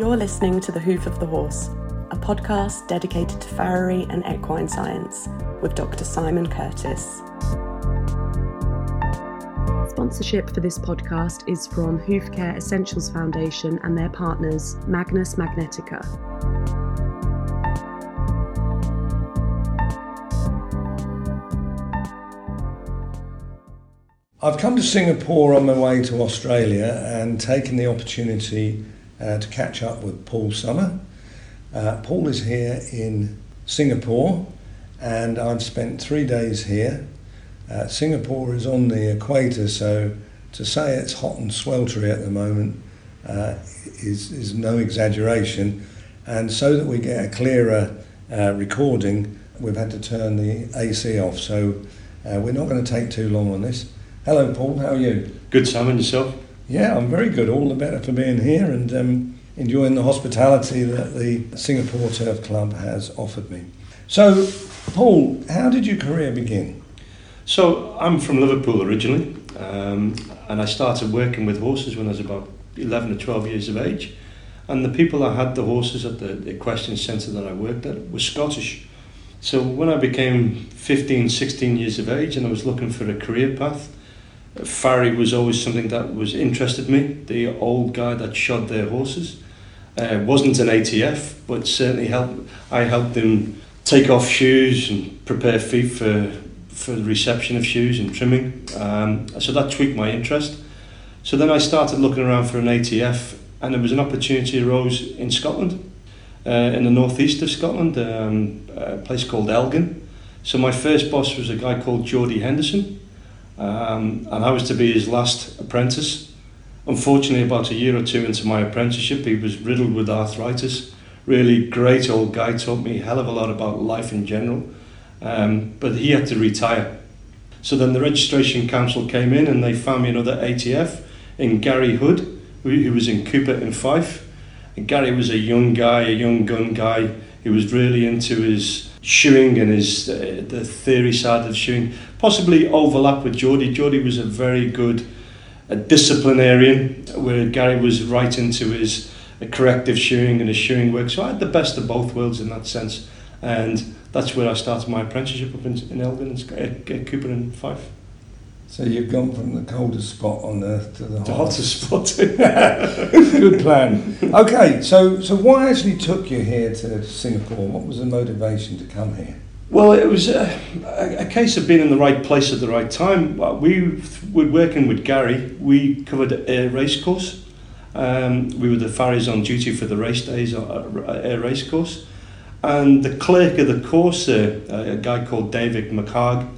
You're listening to The Hoof of the Horse, a podcast dedicated to farriery and equine science with Dr. Simon Curtis. Sponsorship for this podcast is from Hoof Care Essentials Foundation and their partners, Magnus Magnetica. I've come to Singapore on my way to Australia and taken the opportunity uh, to catch up with Paul Summers. Uh, Paul is here in Singapore and I've spent three days here. Uh, Singapore is on the equator, so to say it's hot and sweltery at the moment uh, is, is no exaggeration. And so that we get a clearer uh, recording, we've had to turn the AC off. So we're not going to take too long on this. Hello, Paul. How are you? Good, Simon. Yourself? Yeah, I'm very good. All the better for being here and um, enjoying the hospitality that the Singapore Turf Club has offered me. So, Paul, how did your career begin? So, I'm from Liverpool originally, um, and I started working with horses when I was about 11 or 12 years of age. And the people that had the horses at the, equestrian centre that I worked at were Scottish. So, when I became 15, 16 years of age and I was looking for a career path, farrier was always something that was interested me. The old guy that shod their horses uh, wasn't an ATF, but certainly helped. I helped him take off shoes and prepare feet for for the reception of shoes and trimming. Um, so that tweaked my interest. So then I started looking around for an ATF, and there was an opportunity arose in Scotland, uh, in the northeast of Scotland, um, a place called Elgin. So my first boss was a guy called Geordie Henderson, um, and I was to be his last apprentice. Unfortunately, about a year or two into my apprenticeship, he was riddled with arthritis. Really great old guy, taught me a hell of a lot about life in general. Um, but he had to retire. So then the registration council came in and they found me another ATF in Gary Hood, who, was in Cupar in Fife. And Gary was a young guy, a young gun guy. He was really into his shoeing and his uh, the theory side of shoeing possibly overlap with Geordie. Geordie was a very good a disciplinarian, where Gary was right into his uh, corrective shoeing and his shoeing work. So I had the best of both worlds in that sense, and that's where I started my apprenticeship up in, in Elgin, at, at Cupar and Fife. So you've gone from the coldest spot on earth to the, the hottest spot. Good plan. Okay, so so what actually took you here to Singapore? What was the motivation to come here? Well, it was a, a, case of being in the right place at the right time. We were working with Gary. We covered a race course. Um, we were the farriers on duty for the race days, uh, Ayr race course. And the clerk of the course, uh, a guy called David McHarg,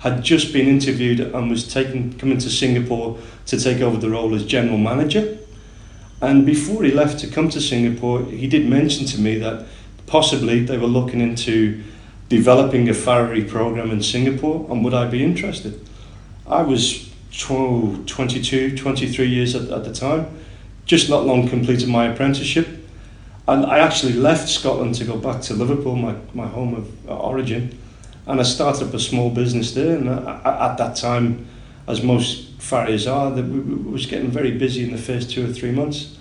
had just been interviewed and was taken coming to Singapore to take over the role as general manager. And before he left to come to Singapore, he did mention to me that possibly they were looking into developing a farrier program in Singapore and would I be interested? I was 22, 23 years at, at the time, just not long completed my apprenticeship. And I actually left Scotland to go back to Liverpool, my, my home of uh, origin, and I started up a small business there. And at that time, as most farriers are, that we, we was getting very busy in the first two or three months.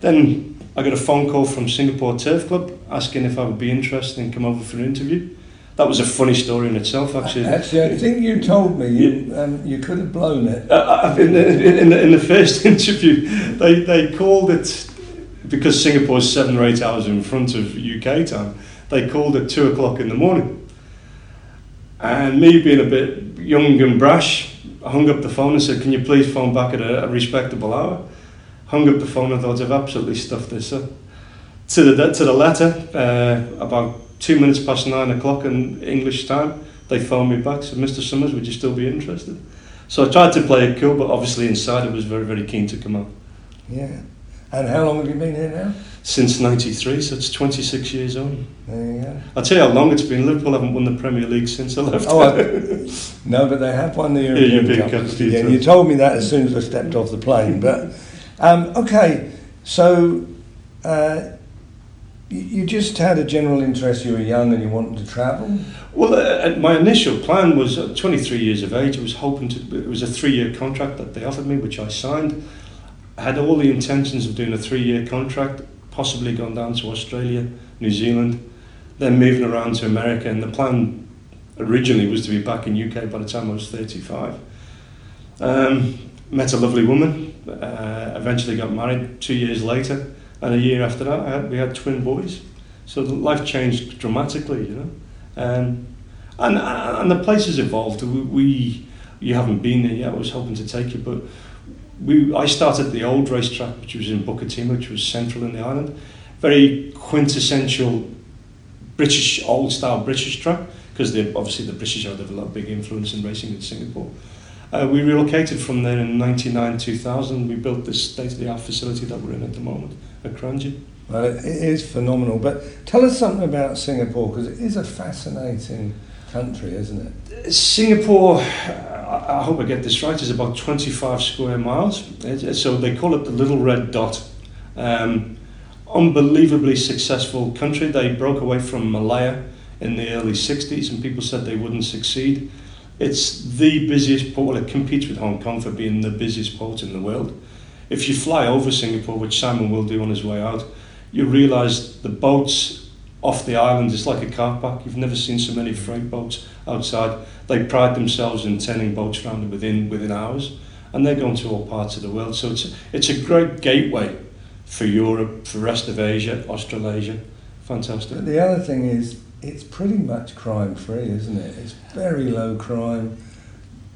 Then I got a phone call from Singapore Turf Club asking if I would be interested in come over for an interview. That was a funny story in itself, actually. Actually, I think you told me you um, you could have blown it. Uh, in, the, in, the, in the first interview, they, they called it because Singapore's seven or eight hours in front of UK time. They called it two o'clock in the morning, and me being a bit young and brash, I hung up the phone and said, "Can you please phone back at a, a respectable hour?" hung up the phone and thought I've absolutely stuffed this up. To the, to the letter, uh, about two minutes past nine o'clock in English time, they phoned me back, said, Mr. Summers, would you still be interested? So I tried to play it cool, but obviously inside I was very, very keen to come out. Yeah. And how long have you been here now? Since 93, so it's 26 years on. There you go. I'll tell you how long it's been. Liverpool haven't won the Premier League since I left. Oh, I, no, but they have won the European, yeah, European Cup. Cup yeah, you told me that as soon as I stepped off the plane. But um, okay, so uh, you just had a general interest. You were young and you wanted to travel. Well, uh, uh my initial plan was at 23 years of age. I was hoping to. It was a three-year contract that they offered me, which I signed. Had all the intentions of doing a three-year contract, possibly gone down to Australia, New Zealand, then moving around to America. And the plan originally was to be back in UK by the time I was 35. Um, met a lovely woman, uh, eventually got married two years later, and a year after that, had, we had twin boys. So life changed dramatically, you know. Um, and, and the place has evolved. We, we, you haven't been there yet. I was hoping to take you, but we, I started the old racetrack, which was in Bukit Timah, which was central in the island. Very quintessential British, old style British track, because obviously the British had a lot big influence in racing in Singapore. Uh, we relocated from there in 99-2000. We built this state-of-the-art facility that we're in at the moment at Kranji. Well, it is phenomenal. But tell us something about Singapore, because it is a fascinating country, isn't it? Singapore, I hope I get this right, is about 25 square miles. So they call it the Little Red Dot. Um, unbelievably successful country. They broke away from Malaya in the early 60s and people said they wouldn't succeed. It's the busiest port, well, it competes with Hong Kong for being the busiest port in the world. If you fly over Singapore, which Simon will do on his way out, you realise the boats off the island It's like a car park. You've never seen so many freight boats outside. They pride themselves in turning boats around within within hours, and they're going to all parts of the world. So it's it's a great gateway for Europe, for rest of Asia, Australasia. Fantastic. But the other thing is it's pretty much crime free, isn't it? It's very low crime,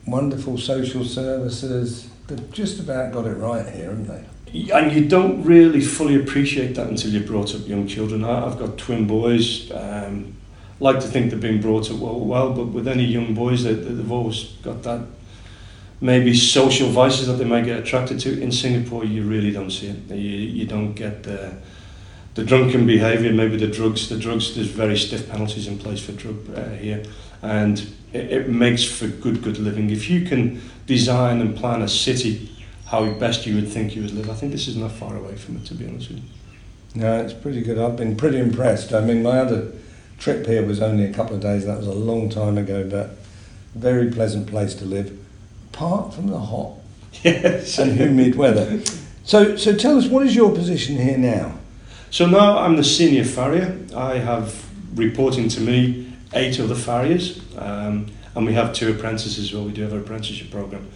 wonderful social services. They've just about got it right here, haven't they? And you don't really fully appreciate that until you've brought up young children. I've got twin boys. Um, like to think they've been brought up well, well but with any young boys, they, they've always got that maybe social vices that they might get attracted to. In Singapore, you really don't see it. You, you don't get the the drunken behaviour, maybe the drugs. The drugs, there's very stiff penalties in place for drug uh, here, and it, it makes for good, good living. If you can design and plan a city how best you would think you would live, I think this is not far away from it, to be honest with you. No, it's pretty good. I've been pretty impressed. I mean, my other trip here was only a couple of days. That was a long time ago, but very pleasant place to live, apart from the hot yes. and humid weather. So, so tell us, what is your position here now? So now I'm the senior farrier. I have reporting to me eight other farriers, um, and we have two apprentices as well. We do have an apprenticeship program.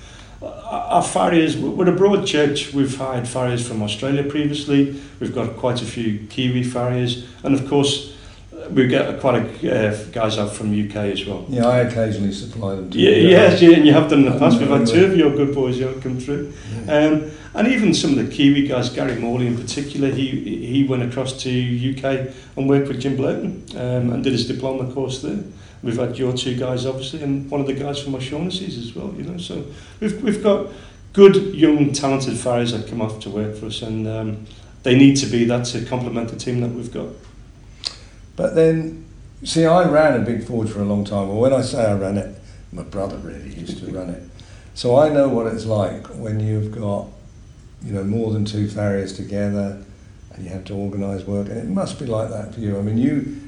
Our farriers, we're a broad church. We've hired farriers from Australia previously. We've got quite a few Kiwi farriers, and of course, we get quite a uh, guys out from UK as well. Yeah, I occasionally supply them. To yeah, yes, yeah, and you have done in the past. We've had two of your good boys who come through. Yeah. Um, and even some of the Kiwi guys, Gary Morley in particular, he he went across to UK and worked with Jim Blurton um, and did his diploma course there. We've had your two guys obviously, and one of the guys from O'Shaughnessy's as well. You know, so we've we've got good young talented farriers that come off to work for us, and um, they need to be that to complement the team that we've got. But then, see, I ran a big forge for a long time. Well, when I say I ran it, my brother really used to run it. So I know what it's like when you've got you know, more than two farriers together, and you have to organise work, and it must be like that for you. I mean, you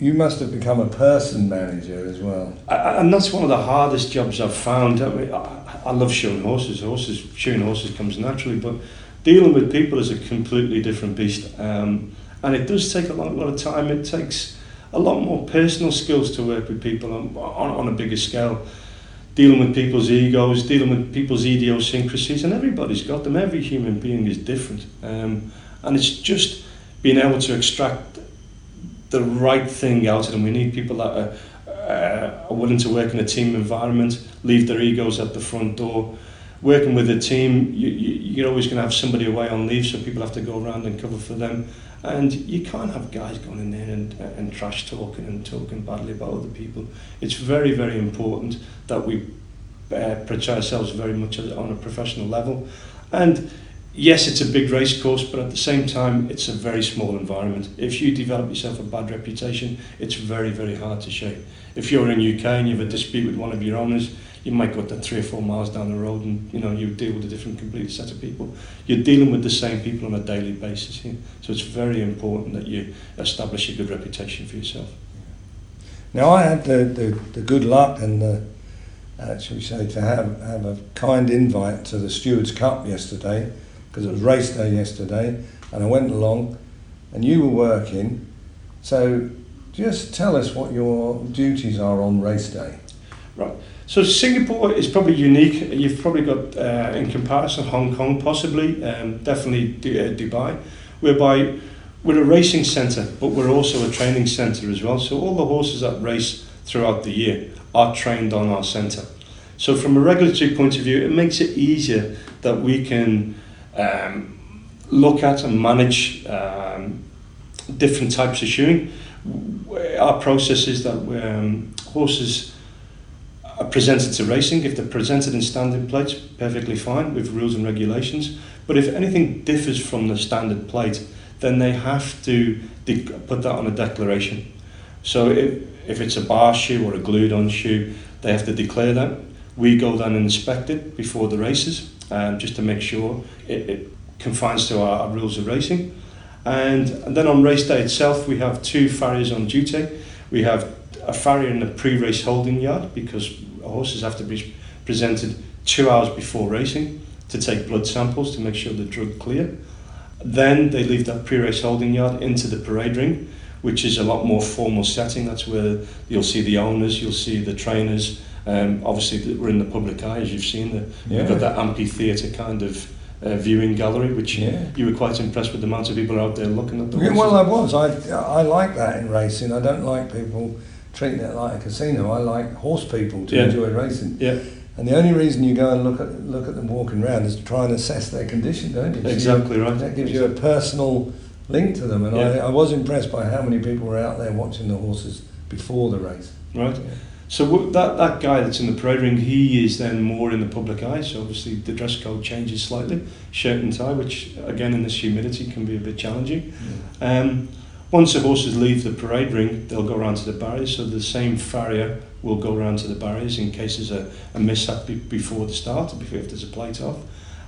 you must have become a person manager as well. And that's one of the hardest jobs I've found. I, mean, I love shoeing horses. Horses, shoeing horses comes naturally, but dealing with people is a completely different beast. Um, and it does take a lot, lot of time. It takes a lot more personal skills to work with people on, on, on a bigger scale dealing with people's egos, dealing with people's idiosyncrasies, and everybody's got them. Every human being is different. Um, and it's just being able to extract the right thing out of them. We need people that are, uh, are willing to work in a team environment, leave their egos at the front door. Working with a team, you, you, you're always going to have somebody away on leave, so people have to go around and cover for them. And you can't have guys going in there and, and trash talking and talking badly about other people. It's very, very important that we uh, portray ourselves very much on a professional level. And yes, it's a big race course, but at the same time, it's a very small environment. If you develop yourself a bad reputation, it's very, very hard to shake. If you're in UK and you have a dispute with one of your owners, you might go to three or four miles down the road and you know you deal with a different complete set of people you're dealing with the same people on a daily basis here so it's very important that you establish a good reputation for yourself now I had the, the, the good luck and the uh, shall we say to have, have a kind invite to the Stewards Cup yesterday because it was race day yesterday and I went along and you were working. So just tell us what your duties are on race day. Right. So Singapore is probably unique. You've probably got, uh, in comparison, Hong Kong, possibly, um, definitely D- uh, Dubai, whereby we're a racing centre, but we're also a training centre as well. So all the horses that race throughout the year are trained on our centre. So from a regulatory point of view, it makes it easier that we can um, look at and manage um, different types of shoeing. Our process is that um, horses are presented to racing. If they're presented in standard plates, perfectly fine with rules and regulations. But if anything differs from the standard plate, then they have to put that on a declaration. So if, if it's a bar shoe or a glued on shoe, they have to declare that. We go then and inspect it before the races um, just to make sure it, it confines to our, our rules of racing. And, and then on race day itself, we have two farriers on duty. We have a farrier in the pre-race holding yard because horses have to be presented two hours before racing to take blood samples to make sure the drug clear. Then they leave that pre-race holding yard into the parade ring, which is a lot more formal setting. That's where you'll see the owners, you'll see the trainers. Um, obviously, we're in the public eye, as you've seen. The, yeah. We've got that amphitheatre kind of uh, viewing gallery, which yeah. you were quite impressed with the amount of people out there looking at the horses. Well, I was. I, I like that in racing. I don't like people treating it like a casino. I like horse people to yeah. enjoy racing. Yeah. And the only reason you go and look at look at them walking around is to try and assess their condition, don't you? Exactly so right. That gives you a personal link to them. And yeah. I, I was impressed by how many people were out there watching the horses before the race. Right. Yeah. So that, that guy that's in the parade ring, he is then more in the public eye. So obviously the dress code changes slightly, shirt and tie, which again in this humidity can be a bit challenging. Yeah. Um, once the horses leave the parade ring, they'll go around to the barriers. So the same farrier will go around to the barriers in case there's a, a mishap be, before the start, before if there's a plate off.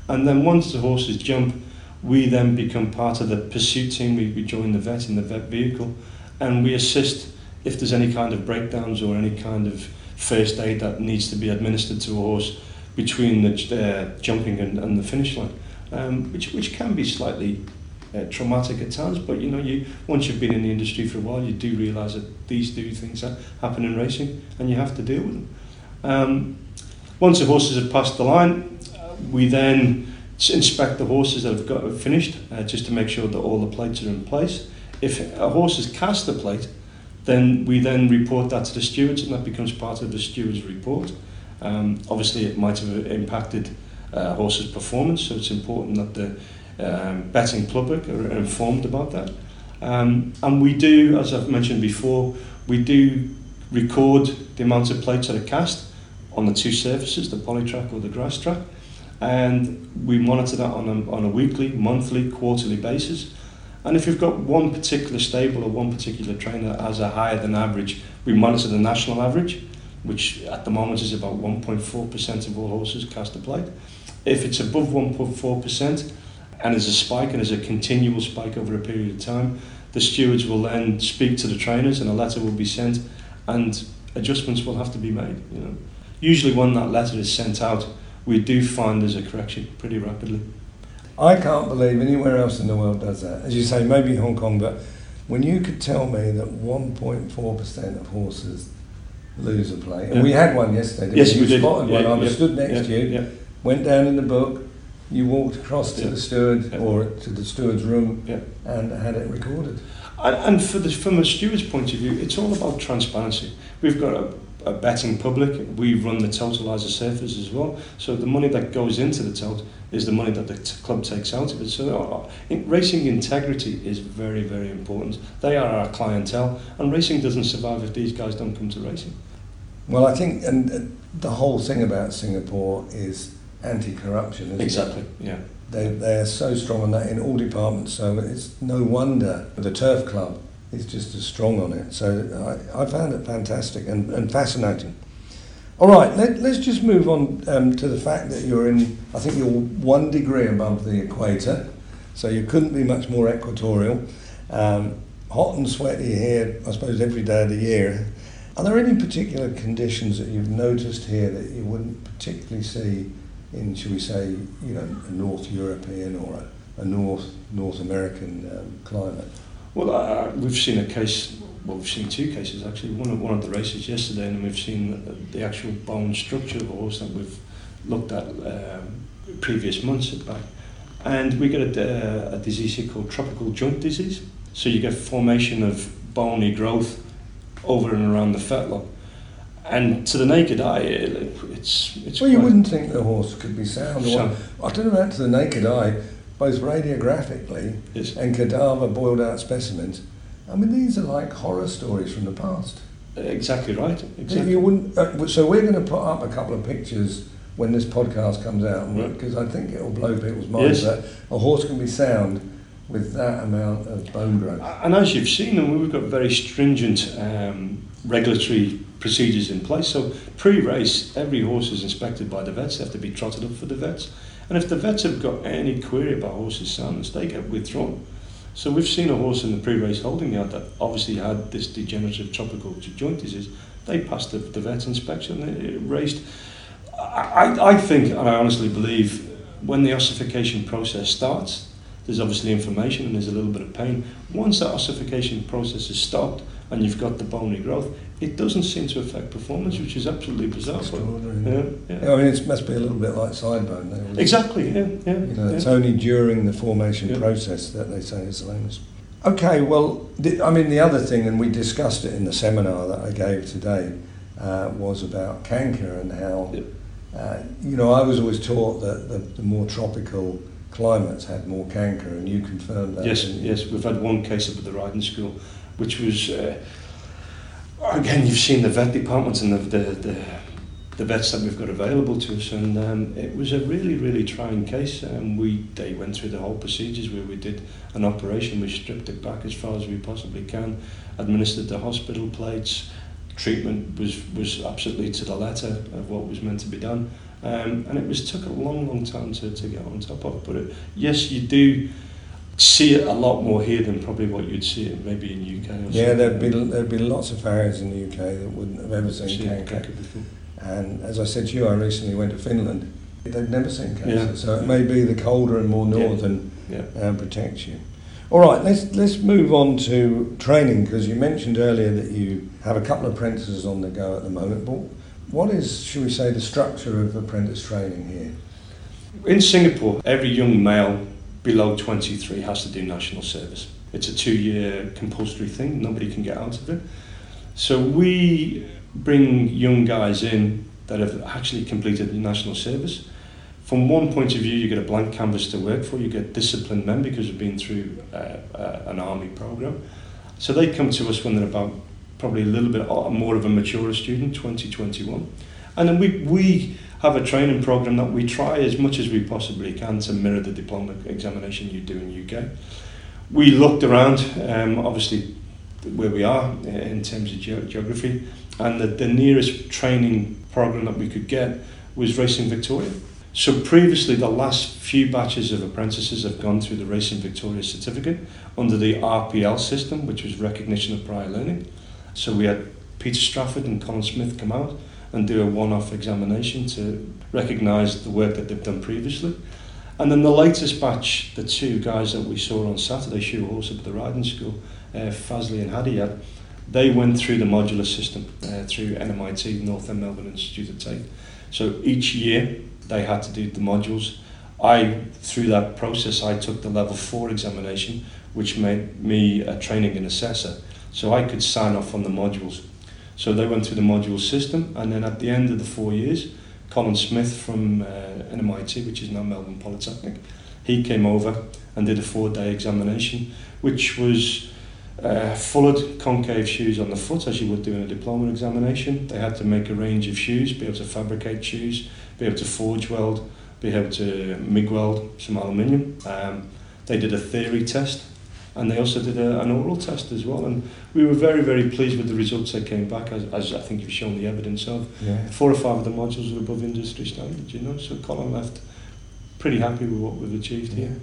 And then once the horses jump, we then become part of the pursuit team. We, we join the vet in the vet vehicle, and we assist if there's any kind of breakdowns or any kind of first aid that needs to be administered to a horse between the uh, jumping and, and the finish line, um, which, which can be slightly uh, traumatic at times, but you know, you once you've been in the industry for a while, you do realise that these two things happen in racing, and you have to deal with them. Um, once the horses have passed the line, uh, we then inspect the horses that have got finished, uh, just to make sure that all the plates are in place. If a horse has cast the plate, then we then report that to the stewards and that becomes part of the stewards report. Um, obviously it might have impacted uh, horses performance so it's important that the um, betting public are informed about that. Um, and we do, as I've mentioned before, we do record the amount of plates that are cast on the two surfaces, the polytrack or the grass track, and we monitor that on a, on a weekly, monthly, quarterly basis. And if you've got one particular stable or one particular trainer that has a higher than average, we monitor the national average, which at the moment is about 1.4% of all horses cast a plate. If it's above 1.4% and there's a spike and there's a continual spike over a period of time, the stewards will then speak to the trainers and a letter will be sent and adjustments will have to be made. You know. Usually when that letter is sent out, we do find there's a correction pretty rapidly. I can't believe anywhere else in the world does that. As you say, maybe Hong Kong, but when you could tell me that 1.4% of horses lose a plate, and yeah. we had one yesterday, yes, you? we spotted did. one, yeah, I was yeah, stood next to you, went down in the book, you walked across to the steward or to the steward's room and had it recorded. And, and for the, from a steward's point of view, it's all about transparency. We've got a a betting public. We run the totalizer surface as well. So the money that goes into the tote is the money that the t- club takes out of it. So uh, in, racing integrity is very, very important. They are our clientele, and racing doesn't survive if these guys don't come to racing. Well, I think, and uh, the whole thing about Singapore is anti-corruption, exactly, it? yeah. They, they are so strong on that in all departments, so it's no wonder the turf club is just as strong on it. So I, I found it fantastic and, and fascinating. All right, let, let's just move on um, to the fact that you're in, I think you're one degree above the equator, so you couldn't be much more equatorial. Um, hot and sweaty here, I suppose, every day of the year. Are there any particular conditions that you've noticed here that you wouldn't particularly see in, shall we say, you know, a North European or a, a North North American um, climate? Well, uh, we've seen a case, well, we've seen two cases actually. One of, one of the races yesterday, and we've seen the, the actual bone structure of a horse that we've looked at um, previous months at back. And we get a, a disease here called tropical joint disease. So you get formation of bony growth over and around the fetlock. And to the naked eye, it, it's it's. Well, you wouldn't think the horse could be sound. Sound. Or, I don't know about to the naked eye, both radiographically Yes. and cadaver boiled out specimens. I mean, these are like horror stories from the past. Exactly right. Exactly. You wouldn't. Uh, so we're going to put up a couple of pictures when this podcast comes out, Right. because I think it will blow people's minds Yes. that a horse can be sound with that amount of bone growth. And as you've seen, and we've got very stringent um, regulatory procedures in place. So pre-race, every horse is inspected by the vets. They have to be trotted up for the vets. And if the vets have got any query about horses' soundness, they get withdrawn. So we've seen a horse in the pre-race holding yard that obviously had this degenerative tropical joint disease. They passed the, the vet inspection. It raced. I, I, I think, and I honestly believe, when the ossification process starts, there's obviously inflammation and there's a little bit of pain. Once that ossification process is stopped and you've got the bony growth, it doesn't seem to affect performance, which is absolutely bizarre. Yeah, yeah. I mean, it must be a little bit like sidebone. though. Exactly, yeah, yeah. You know, it's only during the formation Yeah. process that they say it's lameness. Okay, well, the, I mean, the other thing, and we discussed it in the seminar that I gave today, uh, was about canker and how, Yeah. uh, you know, I was always taught that the, the more tropical climates had more canker, and you confirmed that. Yes, yes, we've had one case up at the riding school, which was, uh, again, you've seen the vet departments and the, the, the, the vets that we've got available to us, and um, it was a really, really trying case. And we they went through the whole procedures where we did an operation, we stripped it back as far as we possibly can, administered the hospital plates, treatment was, was absolutely to the letter of what was meant to be done. Um, and it was took a long, long time to, to get on top of. But it, yes, you do see it a lot more here than probably what you'd see it maybe in UK. Or Yeah, something. there'd be there'd be lots of farriers in the UK that wouldn't have ever seen Seen canker before. And as I said to you, I recently went to Finland. They've never seen canker, Yeah. so it may be the colder and more Yeah. northern Yeah. um, protects you. All right, let's let's move on to training because you mentioned earlier that you have a couple of apprentices on the go at the moment. But what is, should we say, the structure of apprentice training here? In Singapore, every young male below 23 has to do national service. It's a two-year compulsory thing. Nobody can get out of it. So we bring young guys in that have actually completed the national service. From one point of view, you get a blank canvas to work for. You get disciplined men because we've been through uh, uh, an army program. So they come to us when they're about probably a little bit more of a mature student, 2021. And then we, we have a training program that we try as much as we possibly can to mirror the diploma examination you do in UK. We looked around, um, obviously, where we are uh, in terms of ge- geography, and the, the nearest training program that we could get was Racing Victoria. So previously, the last few batches of apprentices have gone through the Racing Victoria certificate under the RPL system, which was recognition of prior learning. So we had Peter Strafford and Colin Smith come out and do a one-off examination to recognise the work that they've done previously. And then the latest batch, the two guys that we saw on Saturday, shoe horse up at the riding school, uh, Fazli and Hadiyat, they went through the modular system uh, through NMIT, Northern Melbourne Institute of TAFE. So each year they had to do the modules. I, through that process, I took the level four examination, which made me a training and assessor. So I could sign off on the modules. So they went through the module system, and then at the end of the four years, Colin Smith from uh, NMIT, which is now Melbourne Polytechnic, he came over and did a four-day examination, which was uh, fullered concave shoes on the foot as you would do in a diploma examination. They had to make a range of shoes, be able to fabricate shoes, be able to forge weld, be able to MIG weld some aluminium. Um, they did a theory test and they also did a, an oral test as well. And we were very, very pleased with the results that came back, as, as I think you've shown the evidence of. Yeah. Four or five of the modules were above industry standard, you know. So Colin left pretty happy with what we've achieved here.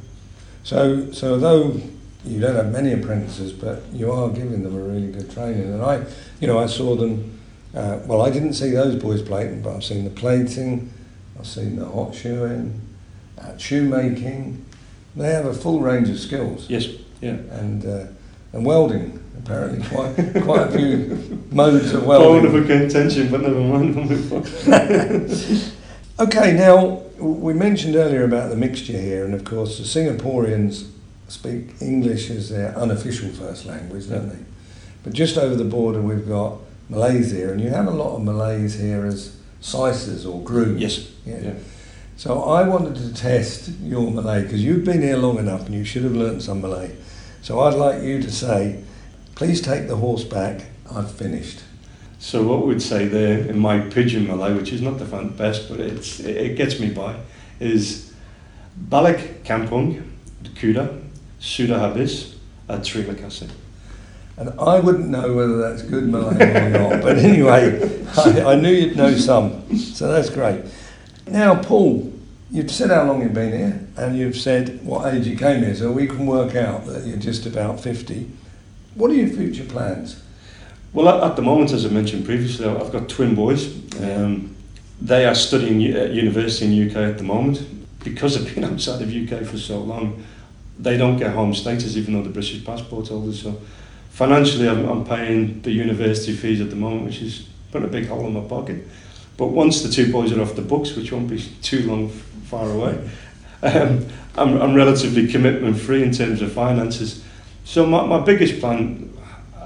So, so although you don't have many apprentices, but you are giving them a really good training. And I, you know, I saw them. Uh, well, I didn't see those boys plating, but I've seen the plating, I've seen the hot shoeing, uh, shoemaking. They have a full range of skills, Yes, yeah. and uh, and welding. Apparently, quite quite a few modes of Bone welding. of a contention, but never mind. we'll move on. Okay, now we mentioned earlier about the mixture here, and of course the Singaporeans speak English as their unofficial first language, don't they? But just over the border we've got Malaysia, and you have a lot of Malays here as Saises or grooms. yes. Yeah. Yeah. So I wanted to test your Malay because you've been here long enough and you should have learnt some Malay. So I'd like you to say, please take the horse back. I've finished. So what we'd say there in my pidgin Malay, which is not the best, but it's it, it gets me by, is balik kampung, kuda, sudah habis, terima kasih. And I wouldn't know whether that's good Malay or not. But anyway, I, I knew you'd know some. So that's great. Now, Paul, you've said how long you've been here and you've said what age you came here. So we can work out that you're just about 50. What are your future plans? Well, at, at the moment, as I mentioned previously, I've got twin boys. Um, they are studying at university in the UK at the moment. Because I've been outside of UK for so long, they don't get home status even though they're British passport holders. So financially, I'm, I'm paying the university fees at the moment, which is putting a big hole in my pocket. But once the two boys are off the books, which won't be too long f- far away, um, I'm, I'm relatively commitment free in terms of finances. So my, my biggest plan,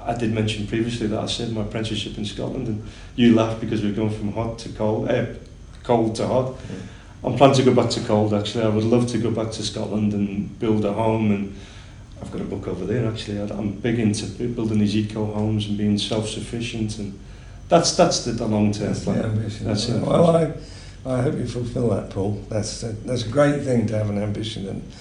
I did mention previously that I said my apprenticeship in Scotland, and you laughed because we're going from hot to cold, uh, cold to hot. I'm planning to go back to cold. Actually, I would love to go back to Scotland and build a home. And I've got a book over there. Actually, I- I'm big into building these eco homes and being self-sufficient, and that's that's the, the long-term That's the plan. ambition. That's it. Well, I, I hope you fulfil that, Paul. That's a, that's a great thing to have an ambition. And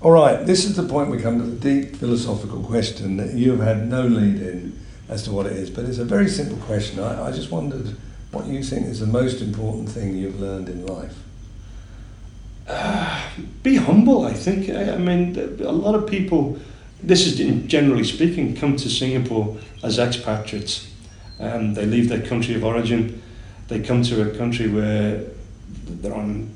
all right, this is the point we come to the deep philosophical question that you have had no lead in as to what it is, but it's a very simple question. I, I just wondered what you think is the most important thing you've learned in life. be humble. I think. I, I mean, a lot of people. This is generally speaking, come to Singapore as expatriates. Um, they leave their country of origin. They come to a country where they're on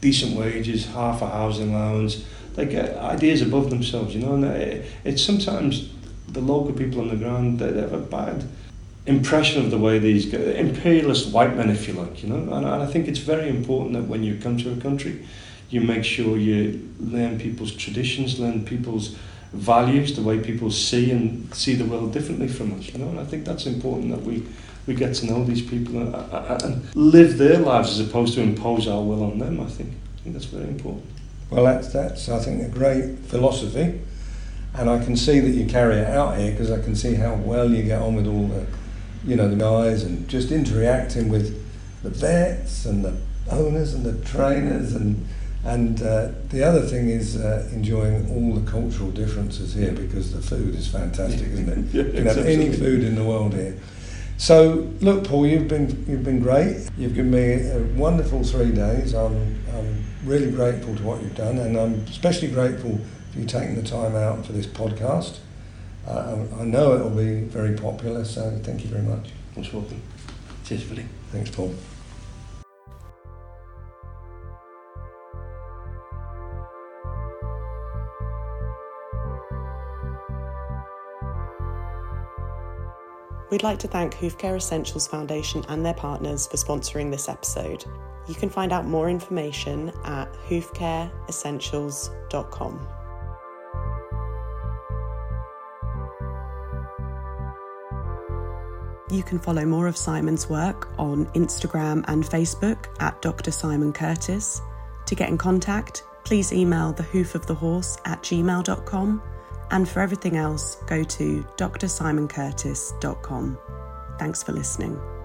decent wages, half a housing allowance. They get ideas above themselves, you know. And it, it's sometimes the local people on the ground they, they have a bad impression of the way these go- imperialist white men, if you like, you know. And, and I think it's very important that when you come to a country, you make sure you learn people's traditions, learn people's values, the way people see and see the world differently from us, you know. And I think that's important that we we get to know these people and, uh, uh, uh, and live their lives as opposed to impose our will on them. I think I think that's very important. Well, that's, that's I think, a great philosophy. And I can see that you carry it out here because I can see how well you get on with all the, you know, the guys and just interacting with the vets and the owners and the trainers and and uh, the other thing is uh, enjoying all the cultural differences here because the food is fantastic, isn't it? Yeah, you can have any food in the world here. So look, Paul, you've been you've been great. You've given me a wonderful three days. I'm I'm really grateful to what you've done, and I'm especially grateful for you taking the time out for this podcast. Uh, I I know it will be very popular, so thank you very much. Most welcome. Cheers, buddy. Thanks, Paul. We'd like to thank Hoofcare Essentials Foundation and their partners for sponsoring this episode. You can find out more information at hoofcareessentials.com. You can follow more of Simon's work on Instagram and Facebook at Dr. Simon Curtis. To get in contact, please email the hoof of the horse at gmail.com. And for everything else, go to drsimoncurtis.com. Thanks for listening.